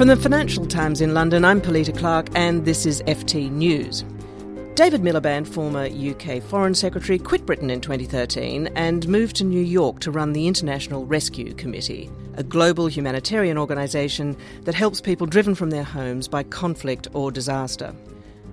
From the Financial Times in London, I'm Pilita Clark, and this is FT News. David Miliband, former UK Foreign Secretary, quit Britain in 2013 and moved to New York to run the International Rescue Committee, a global humanitarian organisation that helps people driven from their homes by conflict or disaster.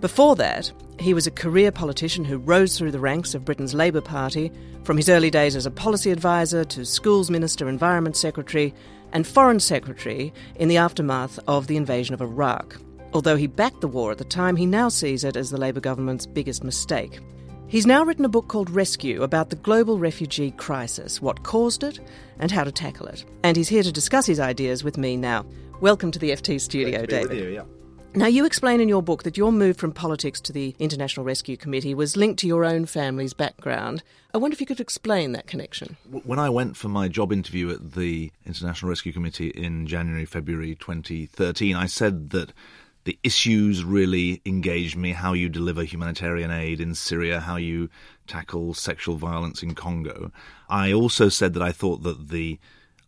Before that, he was a career politician who rose through the ranks of Britain's Labour Party, from his early days as a policy advisor to schools minister, environment secretary, and foreign secretary in the aftermath of the invasion of Iraq. Although he backed the war at the time, he now sees it as the Labour government's biggest mistake. He's now written a book called Rescue about the global refugee crisis, what caused it, and how to tackle it. And he's here to discuss his ideas with me now. Welcome to the FT studio, David. You, yeah. Now, you explain in your book that your move from politics to the International Rescue Committee was linked to your own family's background. I wonder if you could explain that connection. When I went for my job interview at the International Rescue Committee in January, February 2013, I said that the issues really engaged me how you deliver humanitarian aid in Syria, how you tackle sexual violence in Congo. I also said that I thought that the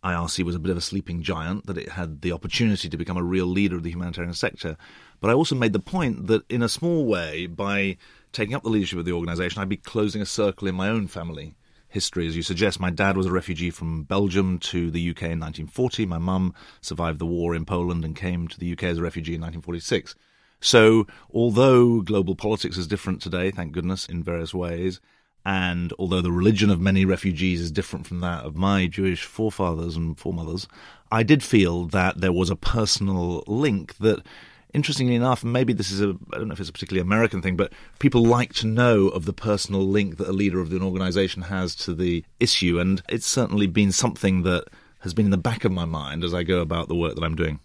IRC was a bit of a sleeping giant, that it had the opportunity to become a real leader of the humanitarian sector. But I also made the point that, in a small way, by taking up the leadership of the organisation, I'd be closing a circle in my own family history. As you suggest, my dad was a refugee from Belgium to the UK in 1940. My mum survived the war in Poland and came to the UK as a refugee in 1946. So, although global politics is different today, thank goodness, in various ways, and although the religion of many refugees is different from that of my Jewish forefathers and foremothers, I did feel that there was a personal link that interestingly enough, maybe this is a, I don't know if it's a particularly American thing, but people like to know of the personal link that a leader of an organization has to the issue. And it's certainly been something that has been in the back of my mind as I go about the work that I'm doing.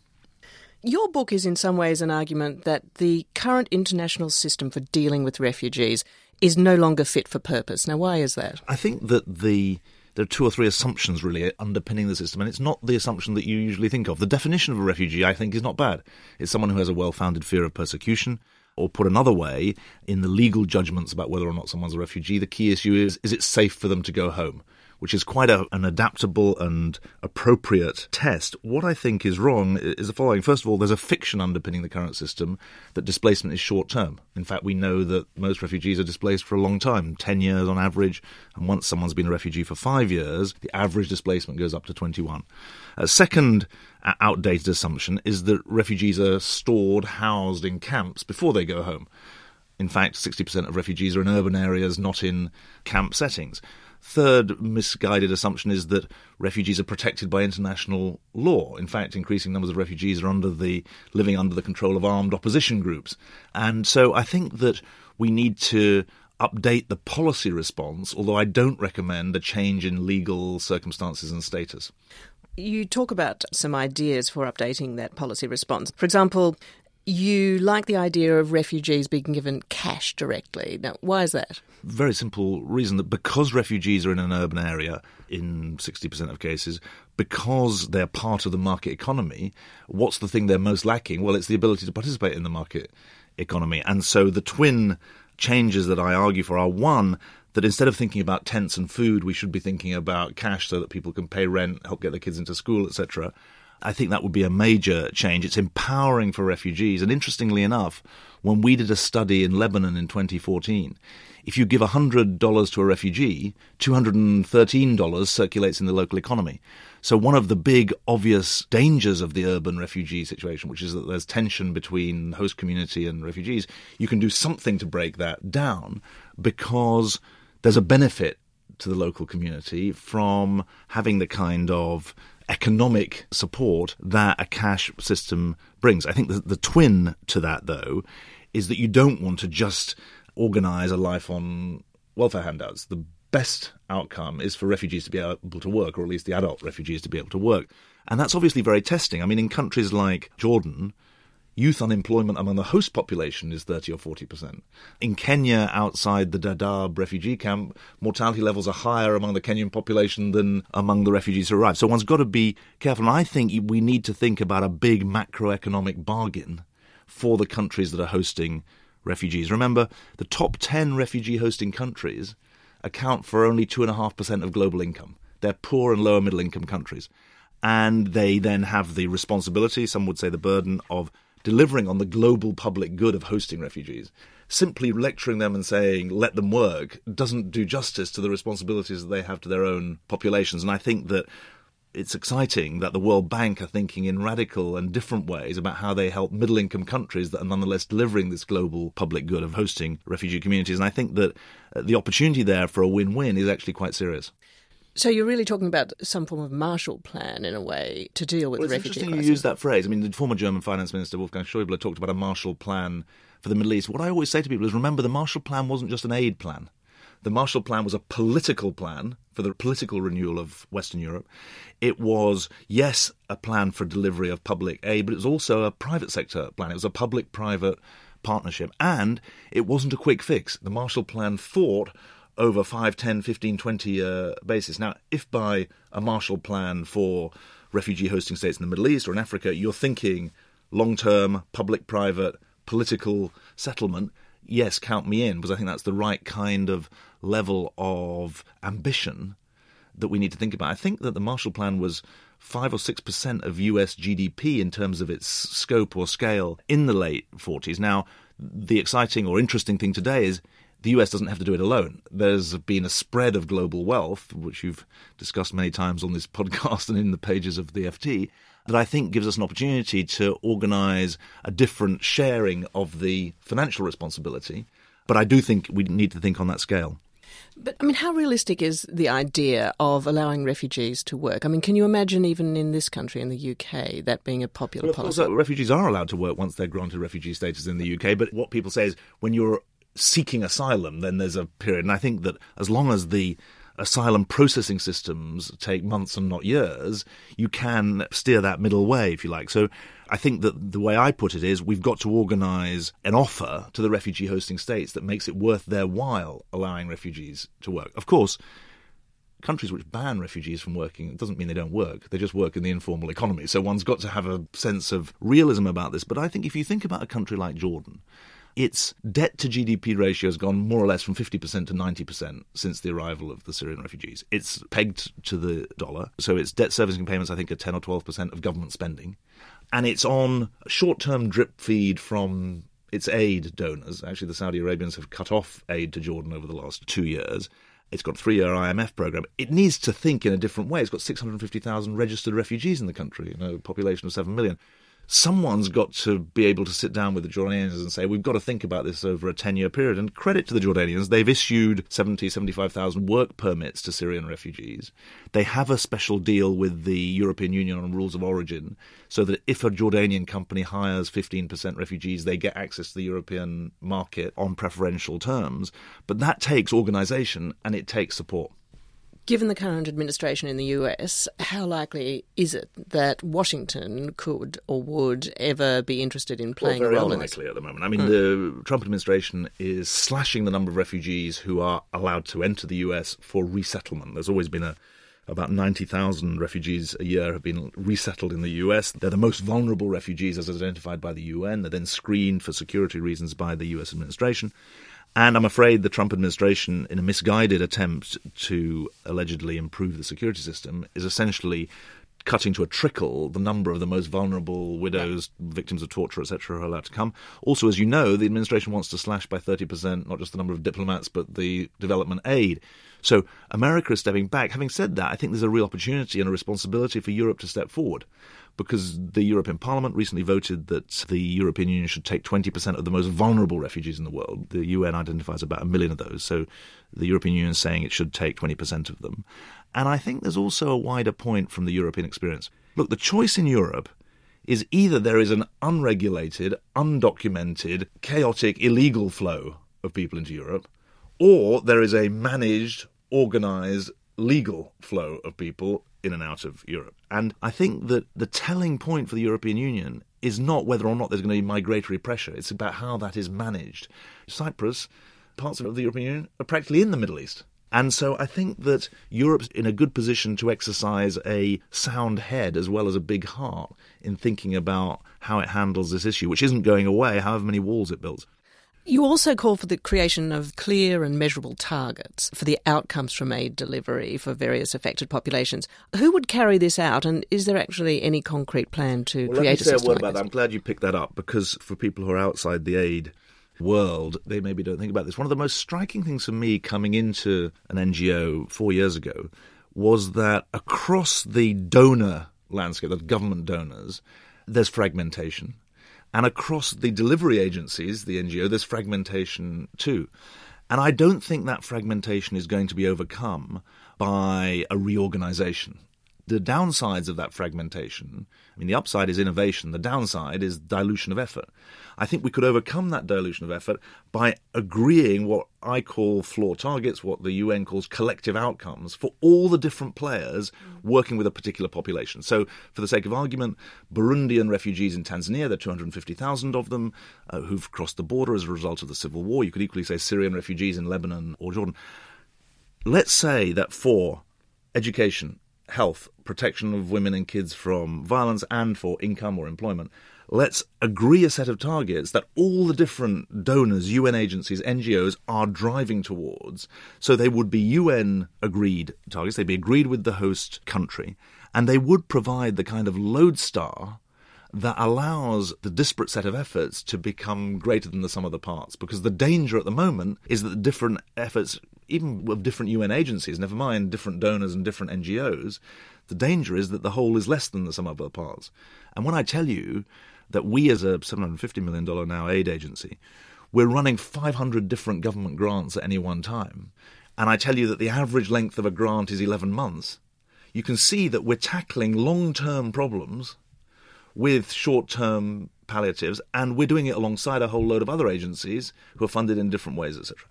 Your book is in some ways an argument that the current international system for dealing with refugees is no longer fit for purpose. Now, why is that? I think that the there are two or three assumptions really underpinning the system, and it's not the assumption that you usually think of. The definition of a refugee, I think, is not bad. It's someone who has a well founded fear of persecution. Or put another way, in the legal judgments about whether or not someone's a refugee, the key issue is is it safe for them to go home? which is quite a, an adaptable and appropriate test. What I think is wrong is the following. First of all, there's a fiction underpinning the current system that displacement is short term. In fact, we know that most refugees are displaced for a long time 10 years on average. And once someone's been a refugee for five years, the average displacement goes up to 21. A second uh, outdated assumption is that refugees are stored, housed in camps before they go home. In fact, 60% of refugees are in urban areas, not in camp settings. Third misguided assumption is that refugees are protected by international law. In fact, increasing numbers of refugees are under the living under the control of armed opposition groups. And so I think that we need to update the policy response, although I don't recommend a change in legal circumstances and status. You talk about some ideas for updating that policy response. For example, you like the idea of refugees being given cash directly. Now, why is that? Very simple reason that because refugees are in an urban area, in 60% of cases, because they're part of the market economy, what's the thing they're most lacking? Well, it's the ability to participate in the market economy. And so the twin changes that I argue for are one, that instead of thinking about tents and food, we should be thinking about cash so that people can pay rent, help get their kids into school, etc. I think that would be a major change. It's empowering for refugees. And interestingly enough, when we did a study in Lebanon in 2014, if you give $100 to a refugee, $213 circulates in the local economy. So, one of the big obvious dangers of the urban refugee situation, which is that there's tension between host community and refugees, you can do something to break that down because there's a benefit to the local community from having the kind of economic support that a cash system brings. I think the, the twin to that, though, is that you don't want to just organise a life on welfare handouts. The best outcome is for refugees to be able to work, or at least the adult refugees to be able to work. And that's obviously very testing. I mean, in countries like Jordan, youth unemployment among the host population is 30 or 40%. In Kenya, outside the Dadaab refugee camp, mortality levels are higher among the Kenyan population than among the refugees who arrive. So one's got to be careful. And I think we need to think about a big macroeconomic bargain for the countries that are hosting refugees. Remember, the top 10 refugee hosting countries account for only 2.5% of global income. They're poor and lower middle income countries. And they then have the responsibility, some would say the burden, of delivering on the global public good of hosting refugees. Simply lecturing them and saying, let them work, doesn't do justice to the responsibilities that they have to their own populations. And I think that it's exciting that the World Bank are thinking in radical and different ways about how they help middle income countries that are nonetheless delivering this global public good of hosting refugee communities. And I think that uh, the opportunity there for a win win is actually quite serious. So you're really talking about some form of Marshall Plan in a way to deal with well, the refugee crisis. interesting you use that phrase. I mean, the former German Finance Minister Wolfgang Schäuble talked about a Marshall Plan for the Middle East. What I always say to people is remember the Marshall Plan wasn't just an aid plan. The Marshall Plan was a political plan for the political renewal of Western Europe. It was, yes, a plan for delivery of public aid, but it was also a private sector plan. It was a public private partnership. And it wasn't a quick fix. The Marshall Plan thought over 5, 10, 15, 20 uh, year basis. Now, if by a Marshall Plan for refugee hosting states in the Middle East or in Africa, you're thinking long term, public private, political settlement, yes, count me in, because I think that's the right kind of level of ambition that we need to think about. I think that the Marshall Plan was five or six percent of US GDP in terms of its scope or scale in the late 40s. Now, the exciting or interesting thing today is the US doesn't have to do it alone. There's been a spread of global wealth, which you've discussed many times on this podcast and in the pages of the FT, that I think gives us an opportunity to organise a different sharing of the financial responsibility. But I do think we need to think on that scale. But I mean, how realistic is the idea of allowing refugees to work? I mean, can you imagine even in this country, in the UK, that being a popular well, policy? Course, uh, refugees are allowed to work once they're granted refugee status in the UK. But what people say is when you're seeking asylum, then there's a period. And I think that as long as the asylum processing systems take months and not years, you can steer that middle way, if you like. So I think that the way I put it is we've got to organise an offer to the refugee hosting states that makes it worth their while allowing refugees to work. Of course, countries which ban refugees from working doesn't mean they don't work. They just work in the informal economy. So one's got to have a sense of realism about this. But I think if you think about a country like Jordan, its debt to GDP ratio has gone more or less from 50% to 90% since the arrival of the Syrian refugees. It's pegged to the dollar, so its debt servicing payments, I think, are 10 or 12% of government spending. And it's on short term drip feed from its aid donors. Actually, the Saudi Arabians have cut off aid to Jordan over the last two years. It's got a three year IMF program. It needs to think in a different way. It's got 650,000 registered refugees in the country, you know, a population of 7 million someone's got to be able to sit down with the Jordanians and say, we've got to think about this over a 10 year period. And credit to the Jordanians, they've issued 70, 75,000 work permits to Syrian refugees. They have a special deal with the European Union on rules of origin so that if a Jordanian company hires 15% refugees, they get access to the European market on preferential terms. But that takes organisation and it takes support. Given the current administration in the US, how likely is it that Washington could or would ever be interested in playing well, a role unlikely in this? at the moment. I mean, mm. the Trump administration is slashing the number of refugees who are allowed to enter the US for resettlement. There's always been a about 90,000 refugees a year have been resettled in the US. They're the most vulnerable refugees as identified by the UN. They're then screened for security reasons by the US administration. And I'm afraid the Trump administration, in a misguided attempt to allegedly improve the security system, is essentially cutting to a trickle the number of the most vulnerable widows, victims of torture, etc., who are allowed to come. Also, as you know, the administration wants to slash by 30% not just the number of diplomats, but the development aid. So America is stepping back. Having said that, I think there's a real opportunity and a responsibility for Europe to step forward because the European Parliament recently voted that the European Union should take 20% of the most vulnerable refugees in the world. The UN identifies about a million of those, so the European Union is saying it should take 20% of them. And I think there's also a wider point from the European experience. Look, the choice in Europe is either there is an unregulated, undocumented, chaotic, illegal flow of people into Europe, or there is a managed, organized, legal flow of people in and out of Europe. And I think that the telling point for the European Union is not whether or not there's going to be migratory pressure, it's about how that is managed. Cyprus, parts of the European Union, are practically in the Middle East. And so I think that Europe's in a good position to exercise a sound head as well as a big heart in thinking about how it handles this issue, which isn't going away, however many walls it builds. You also call for the creation of clear and measurable targets for the outcomes from aid delivery for various affected populations. Who would carry this out, and is there actually any concrete plan to well, create let me say a a word like about this? that. I'm glad you picked that up because for people who are outside the aid world, they maybe don't think about this. One of the most striking things for me coming into an NGO four years ago was that across the donor landscape, the government donors, there's fragmentation. And across the delivery agencies, the NGO, there's fragmentation too. And I don't think that fragmentation is going to be overcome by a reorganization. The downsides of that fragmentation, I mean, the upside is innovation, the downside is dilution of effort. I think we could overcome that dilution of effort by agreeing what I call floor targets, what the UN calls collective outcomes for all the different players working with a particular population. So, for the sake of argument, Burundian refugees in Tanzania, there are 250,000 of them uh, who've crossed the border as a result of the civil war. You could equally say Syrian refugees in Lebanon or Jordan. Let's say that for education, health, protection of women and kids from violence, and for income or employment, let's agree a set of targets that all the different donors, UN agencies, NGOs are driving towards. So they would be UN agreed targets, they'd be agreed with the host country, and they would provide the kind of lodestar that allows the disparate set of efforts to become greater than the sum of the parts. Because the danger at the moment is that the different efforts, even of different UN agencies, never mind different donors and different NGOs, the danger is that the whole is less than the sum of the parts. And when I tell you that we, as a $750 million now aid agency, we're running 500 different government grants at any one time, and I tell you that the average length of a grant is 11 months, you can see that we're tackling long term problems with short term palliatives, and we're doing it alongside a whole load of other agencies who are funded in different ways, etc.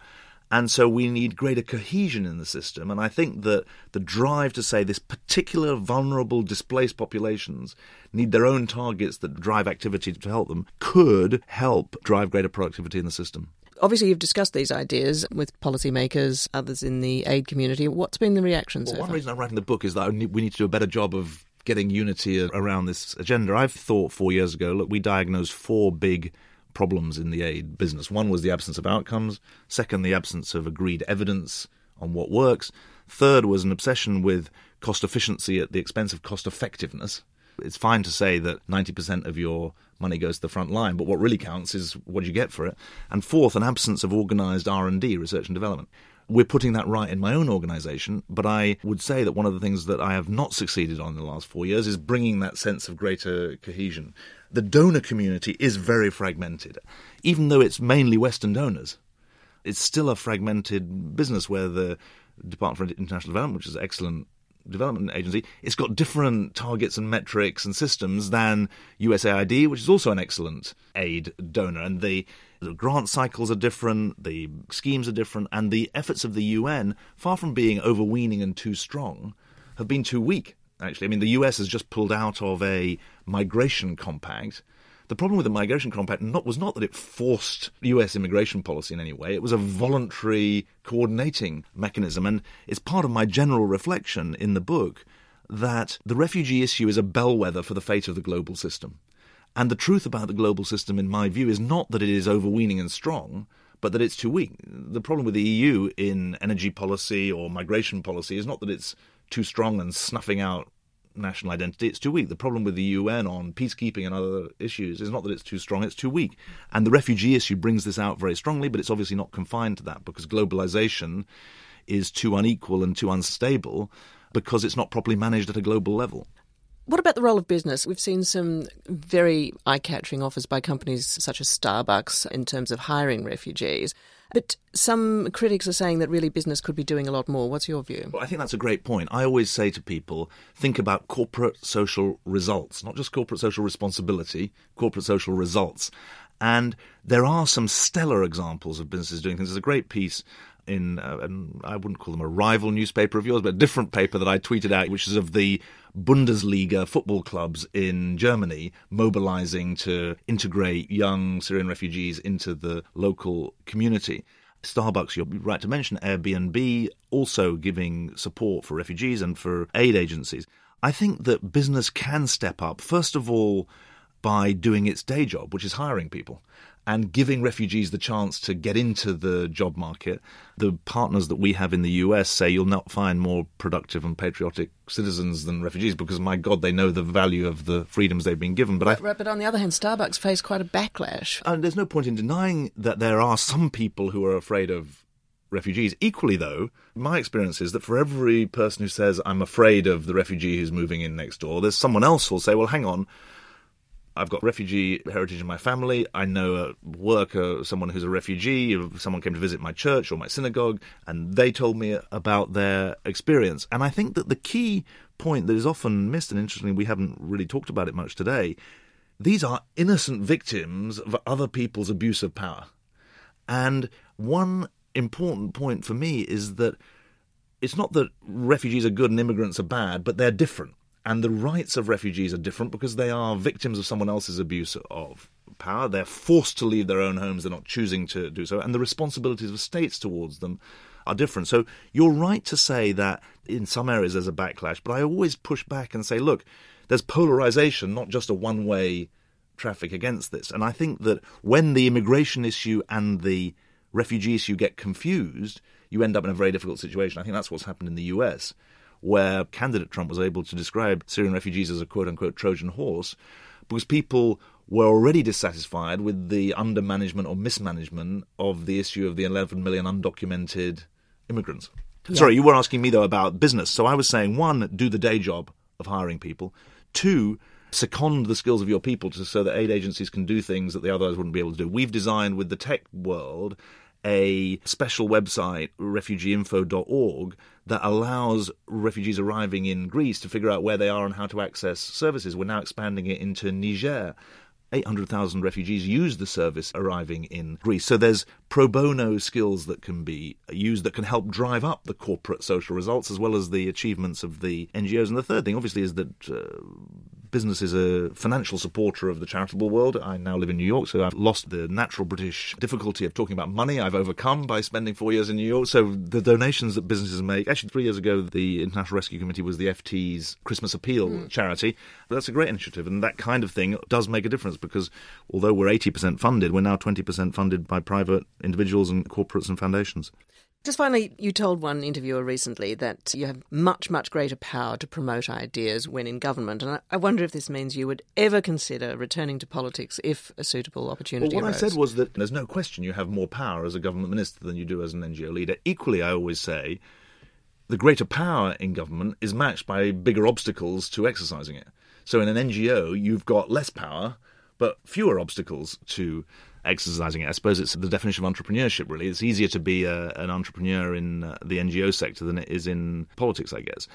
And so we need greater cohesion in the system. And I think that the drive to say this particular vulnerable, displaced populations need their own targets that drive activity to help them could help drive greater productivity in the system. Obviously, you've discussed these ideas with policymakers, others in the aid community. What's been the reaction well, so one far? reason I'm writing the book is that we need to do a better job of getting unity around this agenda. I've thought four years ago, look, we diagnosed four big problems in the aid business. One was the absence of outcomes. Second, the absence of agreed evidence on what works. Third was an obsession with cost efficiency at the expense of cost effectiveness. It's fine to say that 90% of your money goes to the front line, but what really counts is what you get for it. And fourth, an absence of organized R&D, research and development we're putting that right in my own organization, but I would say that one of the things that I have not succeeded on in the last four years is bringing that sense of greater cohesion. The donor community is very fragmented, even though it's mainly Western donors. It's still a fragmented business where the Department for International Development, which is an excellent development agency, it's got different targets and metrics and systems than USAID, which is also an excellent aid donor. And the, the grant cycles are different, the schemes are different, and the efforts of the UN, far from being overweening and too strong, have been too weak. Actually, I mean, the US has just pulled out of a migration compact. The problem with the migration compact not, was not that it forced US immigration policy in any way, it was a voluntary coordinating mechanism. And it's part of my general reflection in the book that the refugee issue is a bellwether for the fate of the global system. And the truth about the global system, in my view, is not that it is overweening and strong, but that it's too weak. The problem with the EU in energy policy or migration policy is not that it's too strong and snuffing out national identity, it's too weak. The problem with the UN on peacekeeping and other issues is not that it's too strong, it's too weak. And the refugee issue brings this out very strongly, but it's obviously not confined to that because globalization is too unequal and too unstable because it's not properly managed at a global level. What about the role of business? We've seen some very eye catching offers by companies such as Starbucks in terms of hiring refugees. But some critics are saying that really business could be doing a lot more. What's your view? Well, I think that's a great point. I always say to people think about corporate social results, not just corporate social responsibility, corporate social results. And there are some stellar examples of businesses doing things. There's a great piece in, uh, I wouldn't call them a rival newspaper of yours, but a different paper that I tweeted out, which is of the Bundesliga football clubs in Germany mobilizing to integrate young Syrian refugees into the local community. Starbucks, you're right to mention, Airbnb, also giving support for refugees and for aid agencies. I think that business can step up, first of all, by doing its day job, which is hiring people. and giving refugees the chance to get into the job market. The partners that we have in the US say you'll not find more productive and patriotic citizens than refugees because, my God, they know the value of the freedoms they've been given. But, I, right, but on the other hand, Starbucks face quite a backlash. And there's no point in denying that there are some people who are afraid of refugees. Equally, though, my experience is that for every person who says, I'm afraid of the refugee who's moving in next door, there's someone else who'll say, well, hang on, I've got refugee heritage in my family. I know a worker, someone who's a refugee. Someone came to visit my church or my synagogue, and they told me about their experience. And I think that the key point that is often missed, and interestingly, we haven't really talked about it much today, these are innocent victims of other people's abuse of power. And one important point for me is that it's not that refugees are good and immigrants are bad, but they're different. And the rights of refugees are different because they are victims of someone else's abuse of power. They're forced to leave their own homes, they're not choosing to do so. And the responsibilities of states towards them are different. So you're right to say that in some areas there's a backlash, but I always push back and say, look, there's polarization, not just a one way traffic against this. And I think that when the immigration issue and the refugee issue get confused, you end up in a very difficult situation. I think that's what's happened in the US where candidate Trump was able to describe Syrian refugees as a quote unquote Trojan horse because people were already dissatisfied with the undermanagement or mismanagement of the issue of the 11 million undocumented immigrants. Yeah. Sorry, you were asking me though about business. So I was saying one, do the day job of hiring people. Two, second the skills of your people to, so that aid agencies can do things that they otherwise wouldn't be able to do. We've designed with the tech world a special website, refugeeinfo.org, that allows refugees arriving in Greece to figure out where they are and how to access services. We're now expanding it into Niger. 800,000 refugees use the service arriving in Greece. So there's pro bono skills that can be used that can help drive up the corporate social results as well as the achievements of the NGOs. And the third thing, obviously, is that uh, business is a financial supporter of the charitable world. I now live in New York, so I've lost the natural British difficulty of talking about money. I've overcome by spending four years in New York. So the donations that businesses make, actually, three years ago, the International Rescue Committee was the FT's Christmas Appeal mm. charity. That's a great initiative, and that kind of thing does make a difference because although we're 80% funded, we're now 20% funded by private individuals and corporates and foundations. Just finally, you told one interviewer recently that you have much, much greater power to promote ideas when in government. And I wonder if this means you would ever consider returning to politics if a suitable opportunity Well, what arose. I said was that there's no question you have more power as a government minister than you do as an NGO leader. Equally, I always say the greater power in government is matched by bigger obstacles to exercising it. So in an NGO, you've got less power, but fewer obstacles to exercising it. I suppose it's the definition of entrepreneurship, really. It's easier to be a, an entrepreneur in uh, the NGO sector than it is in politics, I guess.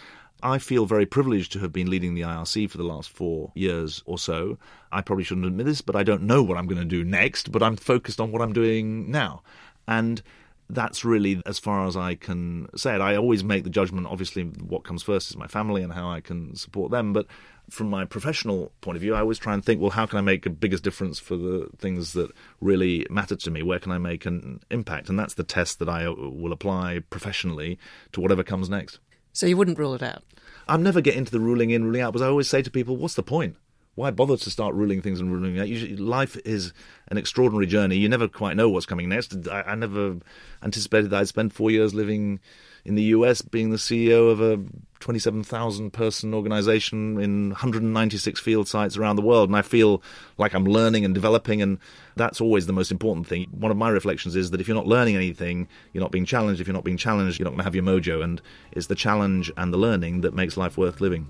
I feel very privileged to have been leading the IRC for the last four years or so. I probably shouldn't admit this, but I don't know what I'm going to do next, but I'm focused on what I'm doing now. And that's really as far as I can say it. I always make the judgment, obviously, what comes first is my family and how I can support them. But from my professional point of view, I always try and think, well, how can I make the biggest difference for the things that really matter to me? Where can I make an impact? And that's the test that I uh, will apply professionally to whatever comes next. So you wouldn't rule it out? I'm never get into the ruling in, ruling out, because I always say to people, what's the point? Why bother to start ruling things and ruling out? Life is an extraordinary journey. You never quite know what's coming next. I, I, never anticipated that I'd spend four years living in the US, being the CEO of a 27,000 person organization in 196 field sites around the world. And I feel like I'm learning and developing, and that's always the most important thing. One of my reflections is that if you're not learning anything, you're not being challenged. If you're not being challenged, you're not going to have your mojo. And it's the challenge and the learning that makes life worth living.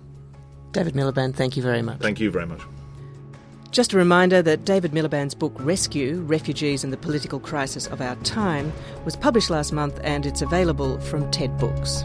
David Miliband, thank you very much. Thank you very much. Just a reminder that David Miliband's book Rescue Refugees and the Political Crisis of Our Time was published last month and it's available from TED Books.